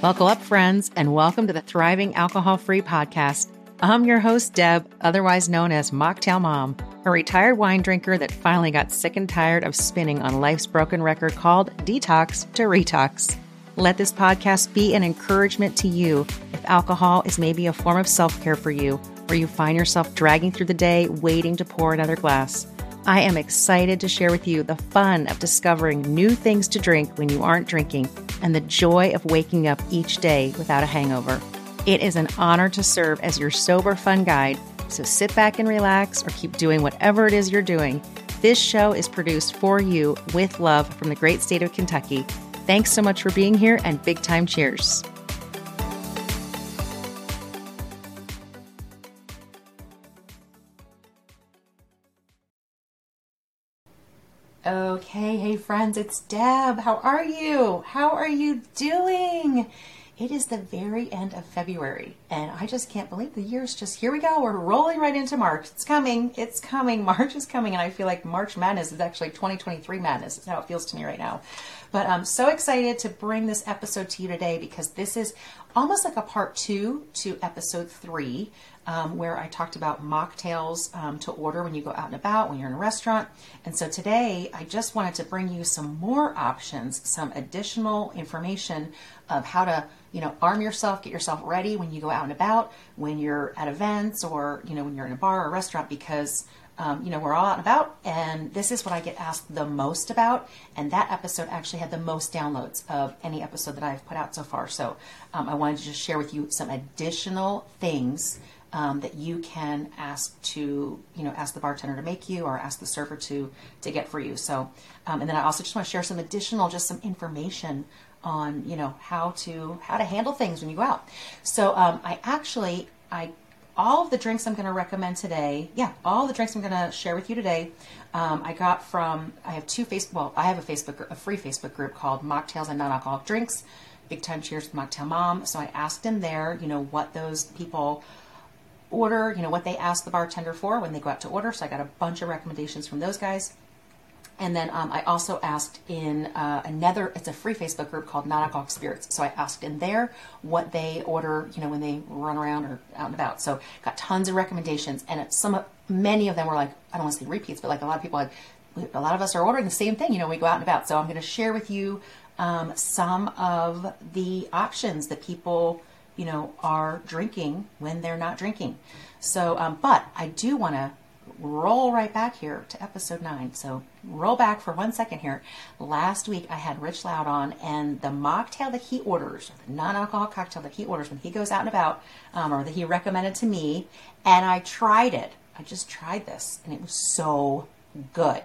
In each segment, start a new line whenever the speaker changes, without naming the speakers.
Buckle up, friends, and welcome to the Thriving Alcohol Free Podcast. I'm your host, Deb, otherwise known as Mocktail Mom, a retired wine drinker that finally got sick and tired of spinning on life's broken record called Detox to Retox. Let this podcast be an encouragement to you if alcohol is maybe a form of self care for you, or you find yourself dragging through the day waiting to pour another glass. I am excited to share with you the fun of discovering new things to drink when you aren't drinking and the joy of waking up each day without a hangover. It is an honor to serve as your sober fun guide, so sit back and relax or keep doing whatever it is you're doing. This show is produced for you with love from the great state of Kentucky. Thanks so much for being here and big time cheers. Okay, hey friends, it's Deb. How are you? How are you doing? It is the very end of February, and I just can't believe the year's just here we go. We're rolling right into March. It's coming. It's coming. March is coming, and I feel like March Madness is actually 2023 Madness. Is how it feels to me right now. But I'm so excited to bring this episode to you today because this is almost like a part two to episode three, um, where I talked about mocktails um, to order when you go out and about, when you're in a restaurant. And so today I just wanted to bring you some more options, some additional information of how to you know, arm yourself, get yourself ready when you go out and about, when you're at events or, you know, when you're in a bar or restaurant because, um, you know, we're all out and about. And this is what I get asked the most about. And that episode actually had the most downloads of any episode that I've put out so far. So um, I wanted to just share with you some additional things. Um, that you can ask to, you know, ask the bartender to make you or ask the server to to get for you. So, um, and then I also just want to share some additional, just some information on you know how to how to handle things when you go out. So um, I actually I all of the drinks I'm going to recommend today, yeah, all the drinks I'm going to share with you today, um, I got from I have two Facebook well I have a Facebook a free Facebook group called Mocktails and Non-Alcoholic Drinks. Big time cheers to Mocktail Mom. So I asked in there, you know, what those people order, you know, what they ask the bartender for when they go out to order. So I got a bunch of recommendations from those guys. And then um, I also asked in uh, another, it's a free Facebook group called Non Alcoholic Spirits. So I asked in there what they order, you know, when they run around or out and about. So got tons of recommendations, and some, of, many of them were like, I don't want to say repeats, but like a lot of people, like, a lot of us are ordering the same thing, you know, we go out and about. So I'm going to share with you um, some of the options that people, you know, are drinking when they're not drinking. So, um, but I do want to roll right back here to episode nine. So roll back for one second here. Last week I had Rich Loud on, and the mocktail that he orders, the non-alcoholic cocktail that he orders when he goes out and about, um, or that he recommended to me, and I tried it. I just tried this, and it was so good.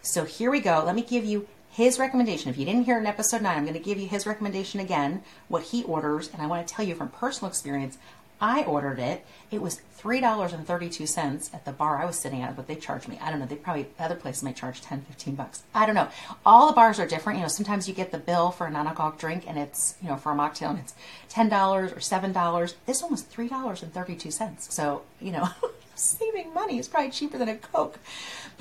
So here we go. Let me give you his recommendation. If you didn't hear in episode nine, I'm going to give you his recommendation again, what he orders, and I want to tell you from personal experience. I ordered it. It was three dollars and thirty two cents at the bar I was sitting at, but they charged me. I don't know. They probably other places might charge 10, 15 bucks. I don't know. All the bars are different. You know, sometimes you get the bill for a non-alcoholic drink, and it's you know for a mocktail, and it's ten dollars or seven dollars. This one was three dollars and thirty two cents. So you know. saving money. is probably cheaper than a Coke.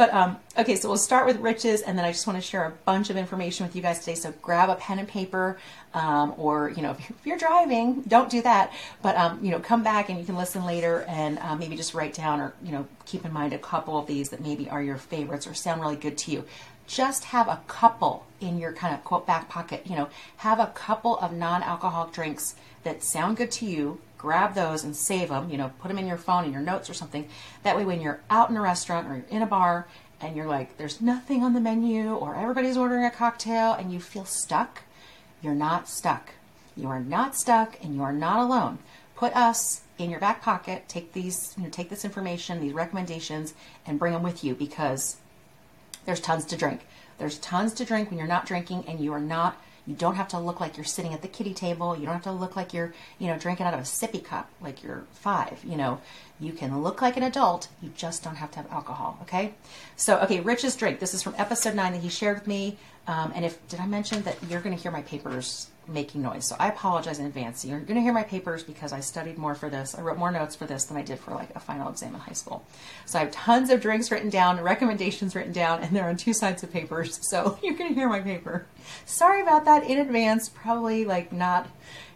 But um, okay, so we'll start with riches, and then I just want to share a bunch of information with you guys today. So grab a pen and paper, um, or you know, if you're driving, don't do that. But um, you know, come back and you can listen later, and uh, maybe just write down, or you know, keep in mind a couple of these that maybe are your favorites or sound really good to you. Just have a couple in your kind of quote back pocket. You know, have a couple of non-alcoholic drinks that sound good to you grab those and save them, you know, put them in your phone in your notes or something. That way, when you're out in a restaurant or you're in a bar and you're like, there's nothing on the menu or everybody's ordering a cocktail and you feel stuck, you're not stuck. You are not stuck and you are not alone. Put us in your back pocket, take these, you know, take this information, these recommendations, and bring them with you because there's tons to drink. There's tons to drink when you're not drinking and you are not you don't have to look like you're sitting at the kitty table. You don't have to look like you're, you know, drinking out of a sippy cup like you're five. You know, you can look like an adult. You just don't have to have alcohol. Okay. So, okay, Rich's drink. This is from episode nine that he shared with me. Um, and if did I mention that you're going to hear my papers making noise? So I apologize in advance. You're going to hear my papers because I studied more for this. I wrote more notes for this than I did for like a final exam in high school. So I have tons of drinks written down, recommendations written down, and they're on two sides of papers. So you're going to hear my paper. Sorry about that in advance. Probably like not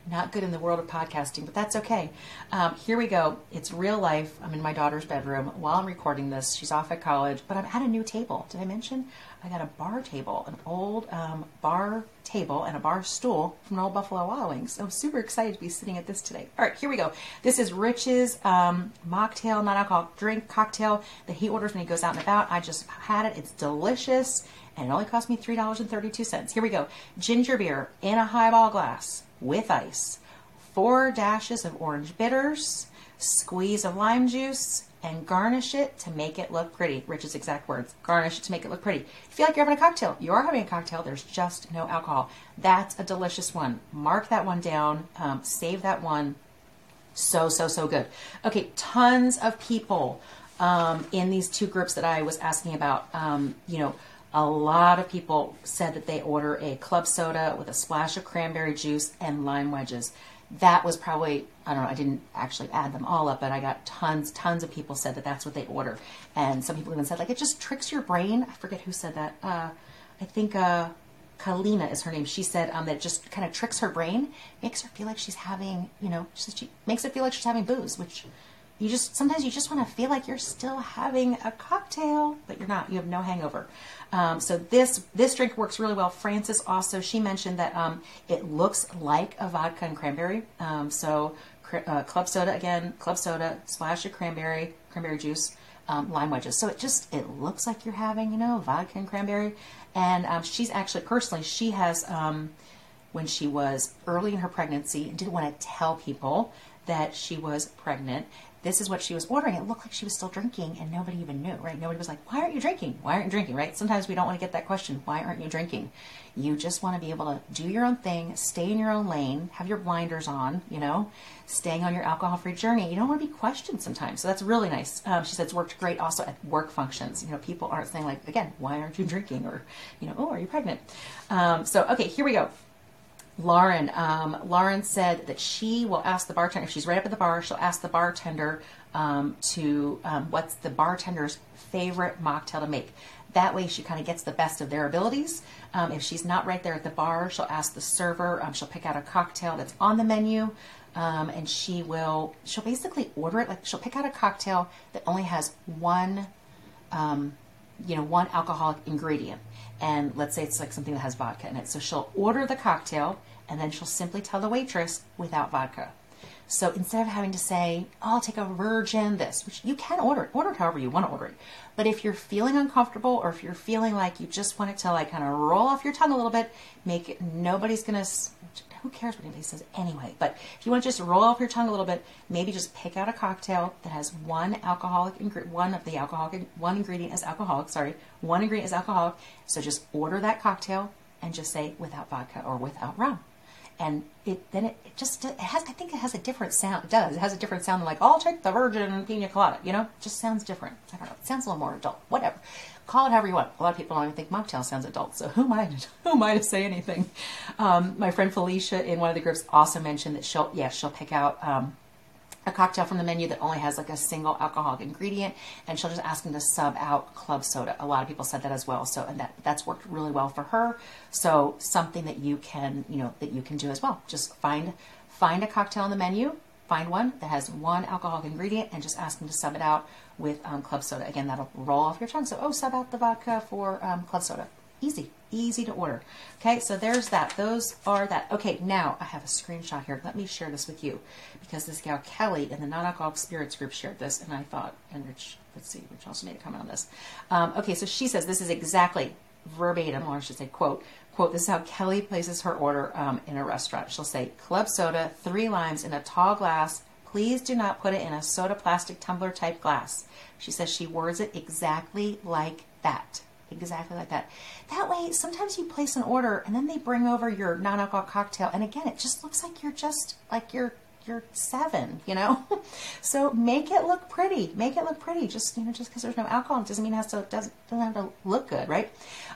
not good in the world of podcasting, but that's okay. Um, here we go. It's real life. I'm in my daughter's bedroom while I'm recording this. She's off at college, but I'm at a new table. Did I mention? I got a bar table, an old um, bar table, and a bar stool from an old Buffalo Wild Wings. So I'm super excited to be sitting at this today. All right, here we go. This is Rich's um, mocktail, non alcoholic drink cocktail that he orders when he goes out and about. I just had it. It's delicious, and it only cost me $3.32. Here we go. Ginger beer in a highball glass with ice, four dashes of orange bitters, squeeze of lime juice, and garnish it to make it look pretty. Rich's exact words. Garnish it to make it look pretty. You feel like you're having a cocktail. You are having a cocktail. There's just no alcohol. That's a delicious one. Mark that one down. Um, save that one. So, so, so good. Okay, tons of people um, in these two groups that I was asking about. Um, you know, a lot of people said that they order a club soda with a splash of cranberry juice and lime wedges. That was probably, I don't know, I didn't actually add them all up, but I got tons, tons of people said that that's what they order. And some people even said, like, it just tricks your brain. I forget who said that. Uh, I think uh, Kalina is her name. She said um, that it just kind of tricks her brain, makes her feel like she's having, you know, she makes it feel like she's having booze, which you just sometimes you just want to feel like you're still having a cocktail, but you're not. You have no hangover. Um, so this this drink works really well. Frances also she mentioned that um, it looks like a vodka and cranberry. Um, so uh, club soda again, club soda, splash of cranberry, cranberry juice, um, lime wedges. So it just it looks like you're having you know vodka and cranberry. And um, she's actually personally she has um, when she was early in her pregnancy didn't want to tell people that she was pregnant this is what she was ordering. It looked like she was still drinking and nobody even knew, right? Nobody was like, why aren't you drinking? Why aren't you drinking, right? Sometimes we don't want to get that question. Why aren't you drinking? You just want to be able to do your own thing, stay in your own lane, have your blinders on, you know, staying on your alcohol free journey. You don't want to be questioned sometimes. So that's really nice. Um, she said it's worked great also at work functions. You know, people aren't saying like, again, why aren't you drinking? Or, you know, oh, are you pregnant? Um, so, okay, here we go. Lauren, um, Lauren said that she will ask the bartender if she's right up at the bar. She'll ask the bartender um, to um, what's the bartender's favorite mocktail to make. That way, she kind of gets the best of their abilities. Um, if she's not right there at the bar, she'll ask the server. Um, she'll pick out a cocktail that's on the menu, um, and she will. She'll basically order it. Like she'll pick out a cocktail that only has one, you know, one alcoholic ingredient and let's say it's like something that has vodka in it. So she'll order the cocktail and then she'll simply tell the waitress without vodka. So instead of having to say, oh, I'll take a virgin this, which you can order it, order it however you want to order it. But if you're feeling uncomfortable or if you're feeling like you just want it to like kind of roll off your tongue a little bit, make it, nobody's going to, who cares what anybody says anyway? But if you want to just roll off your tongue a little bit, maybe just pick out a cocktail that has one alcoholic ingredient, one of the alcoholic, one ingredient is alcoholic, sorry, one ingredient is alcoholic. So just order that cocktail and just say without vodka or without rum and it then it, it, just it has I think it has a different sound. It does. It has a different sound than like I'll take the virgin pina colada. You know, it just sounds different. I don't know. It sounds a little more adult. Whatever. Call it however you want. A lot of people don't even think mocktail sounds adult. So who am I? To, who am I to say anything? Um, my friend Felicia in one of the groups also mentioned that she'll yeah she'll pick out. Um, a cocktail from the menu that only has like a single alcoholic ingredient and she'll just ask them to sub out club soda. A lot of people said that as well so and that that's worked really well for her. So something that you can you know that you can do as well. Just find find a cocktail on the menu find one that has one alcoholic ingredient and just ask them to sub it out with um, club soda. Again that'll roll off your tongue. So oh sub out the vodka for um, club soda. Easy easy to order. Okay, so there's that. Those are that. Okay, now I have a screenshot here. Let me share this with you because this gal Kelly in the non-alcoholic spirits group shared this, and I thought, and Rich, let's see, Rich also made a comment on this. Um, okay, so she says this is exactly verbatim, or I should say, quote, quote, this is how Kelly places her order um, in a restaurant. She'll say, club soda, three limes in a tall glass. Please do not put it in a soda plastic tumbler type glass. She says she words it exactly like that exactly like that. That way, sometimes you place an order and then they bring over your non-alcoholic cocktail, and again, it just looks like you're just like you're you're seven, you know? so make it look pretty. Make it look pretty. Just, you know, just because there's no alcohol doesn't mean it has to, doesn't, doesn't have to look good, right?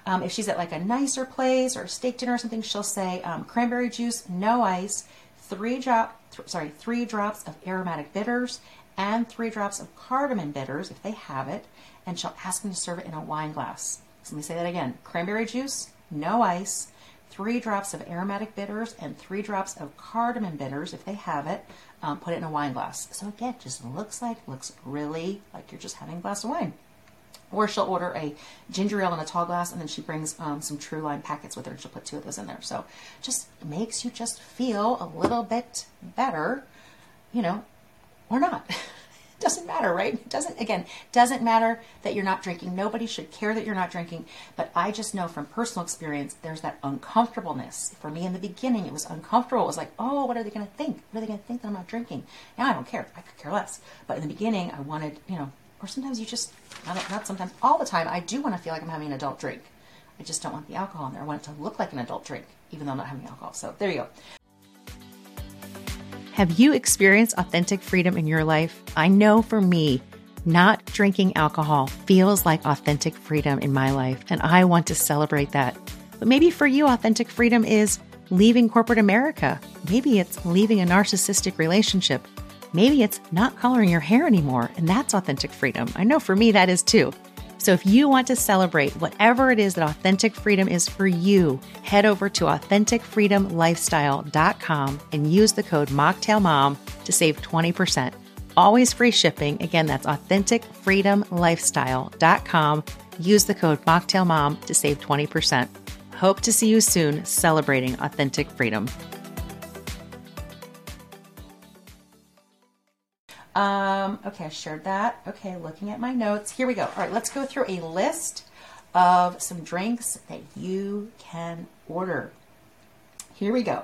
Um, if she's at like a nicer place or a steak dinner or something, she'll say um, cranberry juice, no ice, three drop, th- sorry, three drops of aromatic bitters and three drops of cardamom bitters if they have it. And she'll ask me to serve it in a wine glass. Let me say that again. Cranberry juice, no ice, three drops of aromatic bitters and three drops of cardamom bitters if they have it. Um, put it in a wine glass. So again, just looks like looks really like you're just having a glass of wine. Or she'll order a ginger ale in a tall glass, and then she brings um, some True Lime packets with her. She'll put two of those in there. So just makes you just feel a little bit better, you know, or not. doesn't matter, right? It doesn't again, doesn't matter that you're not drinking. Nobody should care that you're not drinking, but I just know from personal experience there's that uncomfortableness. For me in the beginning it was uncomfortable. It was like, "Oh, what are they going to think? What are they going to think that I'm not drinking?" Now I don't care. I could care less. But in the beginning I wanted, you know, or sometimes you just not, not sometimes all the time I do want to feel like I'm having an adult drink. I just don't want the alcohol in there. I want it to look like an adult drink even though I'm not having alcohol. So, there you go.
Have you experienced authentic freedom in your life? I know for me, not drinking alcohol feels like authentic freedom in my life, and I want to celebrate that. But maybe for you, authentic freedom is leaving corporate America. Maybe it's leaving a narcissistic relationship. Maybe it's not coloring your hair anymore, and that's authentic freedom. I know for me that is too. So if you want to celebrate whatever it is that authentic freedom is for you, head over to authenticfreedomlifestyle.com and use the code MocktailMom to save 20%. Always free shipping. Again, that's authenticfreedomlifestyle.com. Use the code MocktailMom to save 20%. Hope to see you soon celebrating authentic freedom.
Um, okay, I shared that. Okay, looking at my notes. Here we go. All right, let's go through a list of some drinks that you can order. Here we go.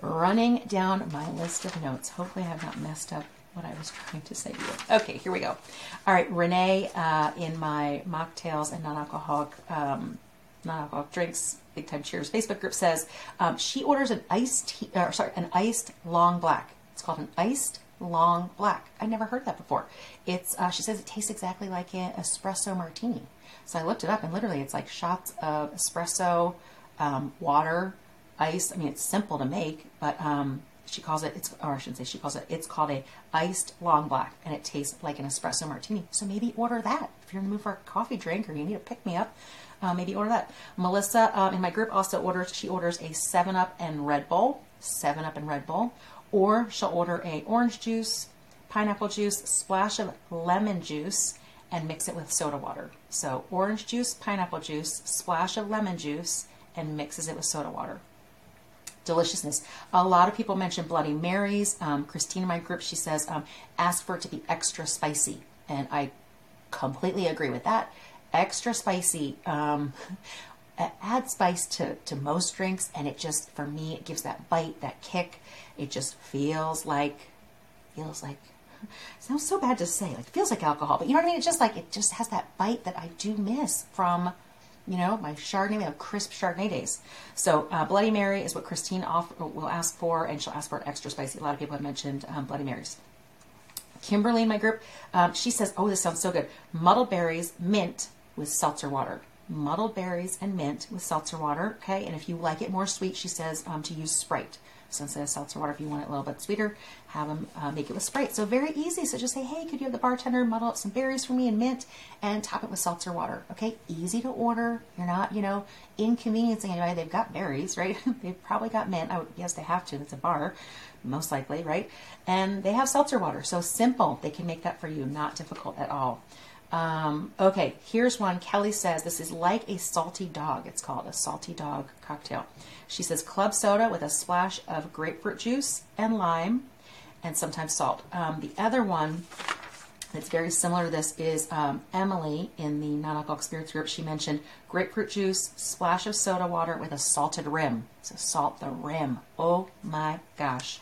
Running down my list of notes. Hopefully, I have not messed up what I was trying to say to you. Okay, here we go. All right, Renee uh, in my mocktails and non-alcoholic um, non-alcoholic drinks big time cheers Facebook group says um, she orders an iced tea, uh, sorry an iced long black. It's called an iced long black. I never heard that before. It's uh, she says it tastes exactly like an espresso martini. So I looked it up and literally it's like shots of espresso, um, water, ice. I mean it's simple to make, but um, she calls it it's or I shouldn't say she calls it it's called a iced long black and it tastes like an espresso martini. So maybe order that if you're in the mood for a coffee drink or you need a pick me up. Uh, maybe order that. Melissa um, in my group also orders. She orders a Seven Up and Red Bull. Seven Up and Red Bull or she'll order a orange juice, pineapple juice, splash of lemon juice, and mix it with soda water. So orange juice, pineapple juice, splash of lemon juice, and mixes it with soda water. Deliciousness. A lot of people mention Bloody Marys. Um, Christine in my group, she says, um, ask for it to be extra spicy. And I completely agree with that. Extra spicy. Um, add spice to, to most drinks and it just for me it gives that bite that kick. It just feels like feels like sounds so bad to say like feels like alcohol but you know what i mean? It's just like it just has that bite that i do miss from you know my chardonnay we have crisp chardonnay days. So uh, bloody mary is what christine off, will ask for and she'll ask for extra spicy. A lot of people have mentioned um, bloody marys. Kimberly in my group um, she says oh this sounds so good. Muddled berries mint with seltzer water muddled berries and mint with seltzer water. Okay, and if you like it more sweet, she says um, to use Sprite. So instead of seltzer water, if you want it a little bit sweeter, have them uh, make it with Sprite. So very easy. So just say, hey, could you have the bartender muddle up some berries for me and mint and top it with seltzer water? Okay, easy to order. You're not, you know, inconveniencing anybody. They've got berries, right? They've probably got mint. I would, yes, they have to. It's a bar, most likely, right? And they have seltzer water. So simple. They can make that for you. Not difficult at all. Um, okay, here's one. Kelly says this is like a salty dog. It's called a salty dog cocktail. She says club soda with a splash of grapefruit juice and lime, and sometimes salt. Um, the other one that's very similar to this is um, Emily in the non-alcoholic spirits group. She mentioned grapefruit juice, splash of soda water with a salted rim. So salt the rim. Oh my gosh,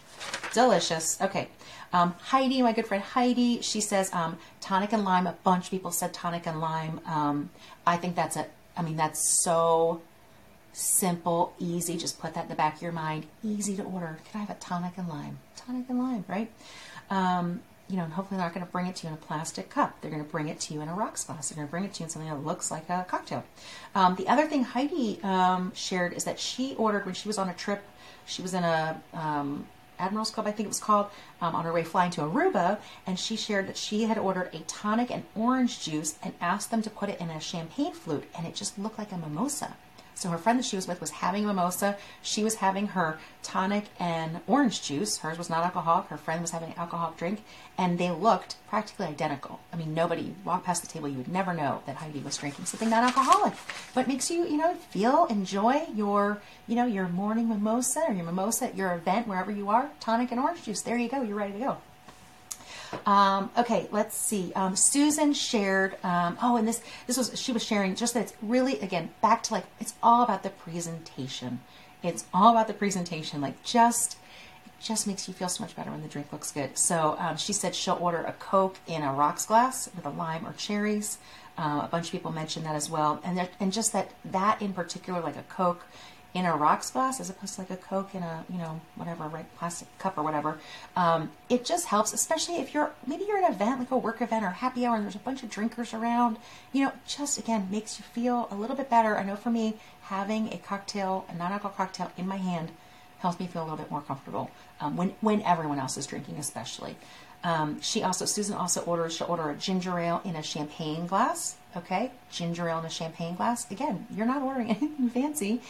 delicious. Okay, um, Heidi, my good friend Heidi, she says um, tonic and lime. A bunch of people said tonic and lime. Um, I think that's a. I mean, that's so simple, easy. Just put that in the back of your mind. Easy to order. Can I have a tonic and lime? Tonic and lime, right? Um, you know, hopefully they're not going to bring it to you in a plastic cup. They're going to bring it to you in a rocks glass. They're going to bring it to you in something that looks like a cocktail. Um, the other thing Heidi um, shared is that she ordered when she was on a trip. She was in a um, Admirals Club, I think it was called, um, on her way flying to Aruba, and she shared that she had ordered a tonic and orange juice and asked them to put it in a champagne flute, and it just looked like a mimosa. So her friend that she was with was having a mimosa. She was having her tonic and orange juice. Hers was not alcoholic. Her friend was having an alcoholic drink, and they looked practically identical. I mean, nobody walked past the table, you would never know that Heidi was drinking something non-alcoholic. But makes you, you know, feel, enjoy your, you know, your morning mimosa or your mimosa at your event wherever you are. Tonic and orange juice. There you go. You're ready to go. Um, okay, let's see. Um, Susan shared. Um, oh, and this this was she was sharing just that it's really again back to like it's all about the presentation. It's all about the presentation. Like just it just makes you feel so much better when the drink looks good. So um, she said she'll order a Coke in a rocks glass with a lime or cherries. Uh, a bunch of people mentioned that as well, and and just that that in particular, like a Coke in a rocks glass as opposed to like a Coke in a, you know, whatever, right, plastic cup or whatever. Um, it just helps, especially if you're, maybe you're at an event, like a work event or happy hour, and there's a bunch of drinkers around. You know, just again, makes you feel a little bit better. I know for me, having a cocktail, a non alcohol cocktail in my hand helps me feel a little bit more comfortable um, when, when everyone else is drinking, especially. Um, she also, Susan also orders, she'll order a ginger ale in a champagne glass. Okay, ginger ale in a champagne glass. Again, you're not ordering anything fancy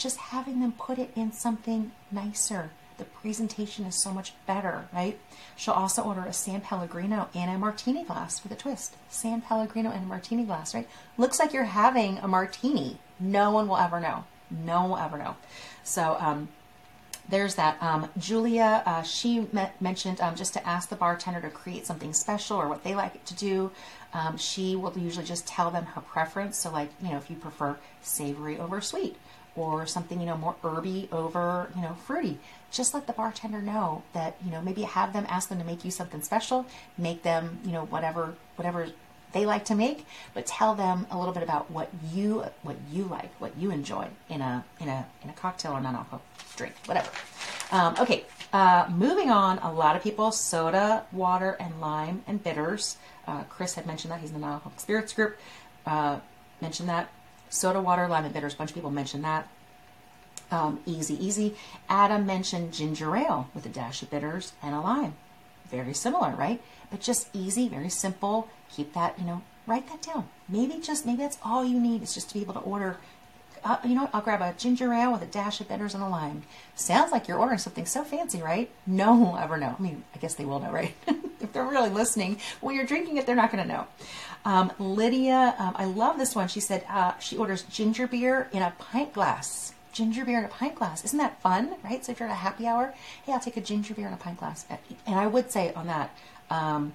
just having them put it in something nicer. The presentation is so much better, right? She'll also order a San Pellegrino in a martini glass with a twist. San Pellegrino in a martini glass, right? Looks like you're having a martini. No one will ever know. No one will ever know. So, um, there's that. Um, Julia, uh, she met, mentioned um, just to ask the bartender to create something special or what they like to do. Um, she will usually just tell them her preference. So, like, you know, if you prefer savory over sweet, or something, you know, more herby over, you know, fruity. Just let the bartender know that, you know, maybe have them ask them to make you something special, make them, you know, whatever whatever they like to make, but tell them a little bit about what you what you like, what you enjoy in a in a in a cocktail or non-alcoholic drink, whatever. Um, okay, uh, moving on. A lot of people soda, water, and lime and bitters. Uh, Chris had mentioned that he's in the non-alcoholic spirits group. Uh, mentioned that soda water, lime, and bitters. A bunch of people mentioned that. Um, easy, easy. Adam mentioned ginger ale with a dash of bitters and a lime. Very similar, right? But just easy, very simple. Keep that, you know, write that down. Maybe just, maybe that's all you need is just to be able to order. Uh, you know what? I'll grab a ginger ale with a dash of bitters and a lime. Sounds like you're ordering something so fancy, right? No one will ever know. I mean, I guess they will know, right? they're really listening, when you're drinking it, they're not going to know. Um, Lydia, um, I love this one. She said uh, she orders ginger beer in a pint glass. Ginger beer in a pint glass. Isn't that fun, right? So if you're at a happy hour, hey, I'll take a ginger beer in a pint glass. And I would say on that, um,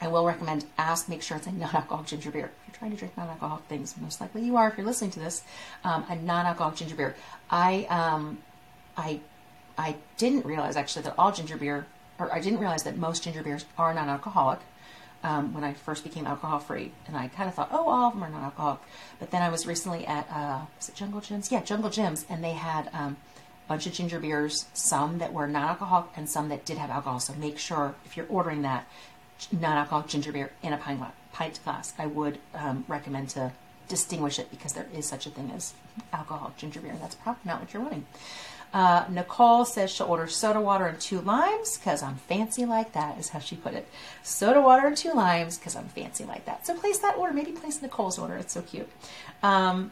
I will recommend ask, make sure it's a non-alcoholic ginger beer. If you're trying to drink non-alcoholic things, most likely you are if you're listening to this, um, a non-alcoholic ginger beer. I, um, I, I didn't realize actually that all ginger beer, or I didn't realize that most ginger beers are non-alcoholic um, when I first became alcohol free, and I kind of thought, oh, all of them are non-alcoholic. But then I was recently at uh, was it Jungle Jim's? Yeah, Jungle Jim's, and they had um, a bunch of ginger beers, some that were non-alcoholic and some that did have alcohol. So make sure if you're ordering that non-alcoholic ginger beer in a pint glass, pint glass I would um, recommend to distinguish it because there is such a thing as alcoholic ginger beer. And that's probably not what you're wanting. Uh, Nicole says she'll order soda water Anne two limes because I'm fancy like that, is how she put it. Soda water and two limes because I'm fancy like that. So place that order. Maybe place Nicole's order. It's so cute. Um,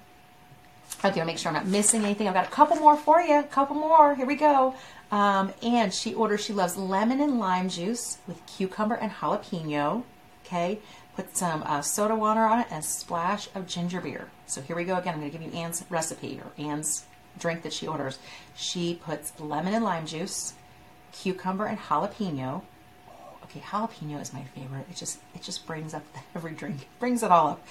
okay, I'll make sure I'm not missing anything. I've got a couple more for you. A couple more. Here we go. Um, and she orders, she loves lemon and lime juice with cucumber and jalapeno. Okay, put some uh, soda water on it and a splash of ginger beer. So here we go again. I'm going to give you Anne's recipe or Anne's drink that she orders, she puts lemon and lime juice, cucumber and jalapeno. Okay, jalapeno is my favorite. It just it just brings up every drink, brings it all up.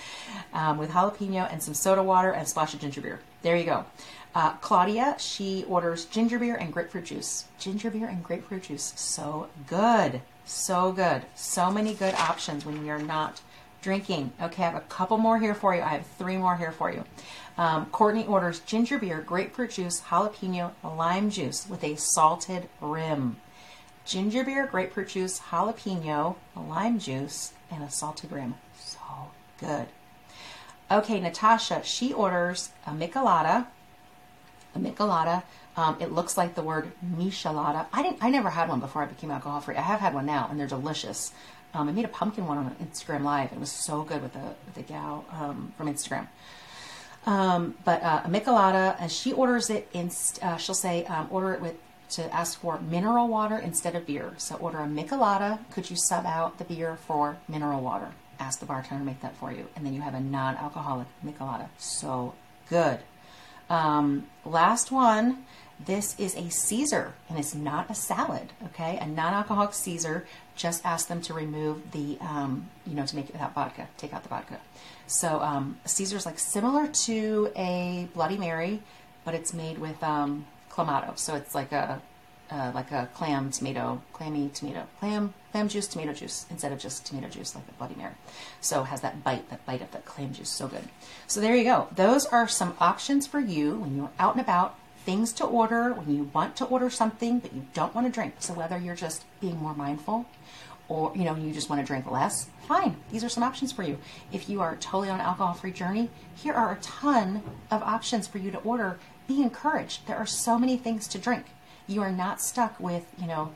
Um, with jalapeno and some soda water and a splash of ginger beer. There you go. Uh, Claudia, she orders ginger beer and grapefruit juice. Ginger beer and grapefruit juice, so good, so good. So many good options when we are not drinking. Okay, I have a couple more here for you. I have three more here for you. Um, Courtney orders ginger beer, grapefruit juice, jalapeno, lime juice with a salted rim. Ginger beer, grapefruit juice, jalapeno, lime juice, and a salted rim. So good. Okay, Natasha, she orders a michelada. A michelada. Um, it looks like the word michelada. I didn't. I never had one before I became alcohol free. I have had one now, and they're delicious. Um, I made a pumpkin one on Instagram Live. It was so good with the with the gal um, from Instagram. Um, but uh, a michelada, and she orders it in. Uh, she'll say um, order it with to ask for mineral water instead of beer. So order a michelada. Could you sub out the beer for mineral water? Ask the bartender to make that for you, and then you have a non-alcoholic michelada. So good. Um, last one. This is a Caesar, and it's not a salad. Okay, a non-alcoholic Caesar. Just ask them to remove the, um, you know, to make it without vodka. Take out the vodka. So um, Caesar's like similar to a Bloody Mary, but it's made with um, clamato. So it's like a uh, like a clam tomato, clammy tomato, clam clam juice, tomato juice instead of just tomato juice like a Bloody Mary. So has that bite, that bite of that clam juice, so good. So there you go. Those are some options for you when you're out and about. Things to order when you want to order something but you don't want to drink. So whether you're just being more mindful or you know you just want to drink less fine. These are some options for you. If you are totally on an alcohol free journey here are a ton of options for you to order. Be encouraged. There are so many things to drink. You are not stuck with you know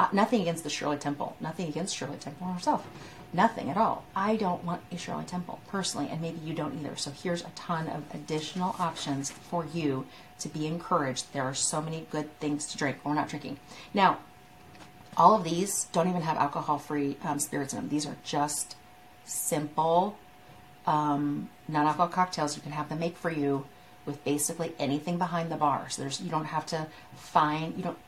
uh, nothing against the shirley temple nothing against shirley temple herself nothing at all i don't want a shirley temple personally and maybe you don't either so here's a ton of additional options for you to be encouraged there are so many good things to drink we're not drinking now all of these don't even have alcohol free um, spirits in them. These are just simple um, non alcohol cocktails. You can have them make for you with basically anything behind the bar. So there's you don't have to find you don't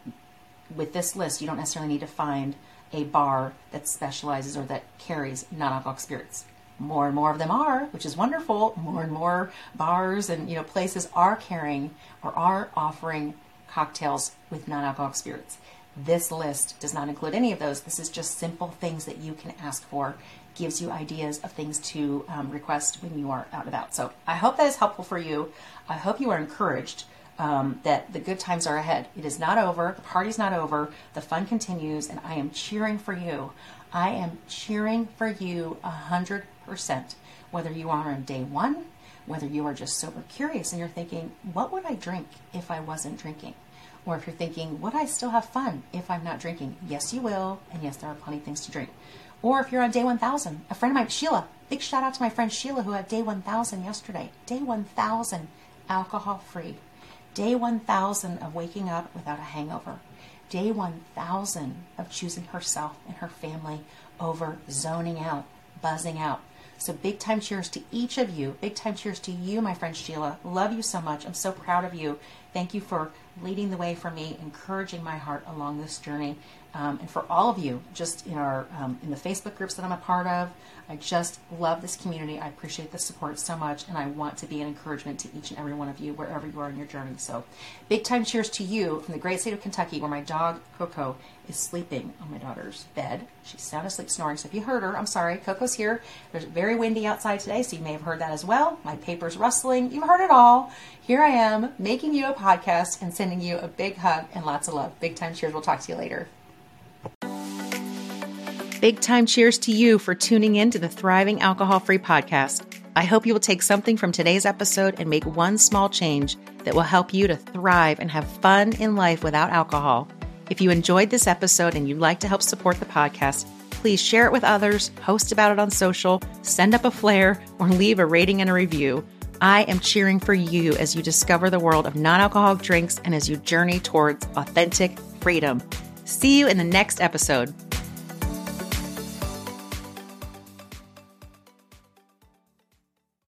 with this list you don't necessarily need to find a bar that specializes or that carries non alcoholic spirits. More and more of them are, which is wonderful. More and more bars and you know places are carrying or are offering cocktails with non alcoholic spirits. This list does not include any of those. This is just simple things that you can ask for, gives you ideas of things to um, request when you are out and about. So I hope that is helpful for you. I hope you are encouraged um, that the good times are ahead. It is not over. The party's not over. The fun continues, and I am cheering for you. I am cheering for you a hundred percent. Whether you are on day one, whether you are just sober curious and you're thinking, what would I drink if I wasn't drinking? Or if you're thinking, would I still have fun if I'm not drinking? Yes, you will. And yes, there are plenty of things to drink. Or if you're on day 1000, a friend of mine, Sheila, big shout out to my friend Sheila who had day 1000 yesterday. Day 1000, alcohol free. Day 1000 of waking up without a hangover. Day 1000 of choosing herself and her family over zoning out, buzzing out. So big time cheers to each of you. Big time cheers to you, my friend Sheila. Love you so much. I'm so proud of you. Thank you for leading the way for me, encouraging my heart along this journey, um, and for all of you, just in our um, in the Facebook groups that I'm a part of. I just love this community. I appreciate the support so much, and I want to be an encouragement to each and every one of you wherever you are in your journey. So, big time cheers to you from the great state of Kentucky, where my dog Coco is sleeping on my daughter's bed. She's sound asleep snoring. So if you heard her, I'm sorry. Coco's here. There's very windy outside today, so you may have heard that as well. My paper's rustling. You've heard it all. Here I am making you a podcast and sending you a big hug and lots of love. Big time cheers. We'll talk to you later.
Big time cheers to you for tuning in to the Thriving Alcohol Free podcast. I hope you will take something from today's episode and make one small change that will help you to thrive and have fun in life without alcohol. If you enjoyed this episode and you'd like to help support the podcast, please share it with others, post about it on social, send up a flare, or leave a rating and a review. I am cheering for you as you discover the world of non alcoholic drinks and as you journey towards authentic freedom. See you in the next episode.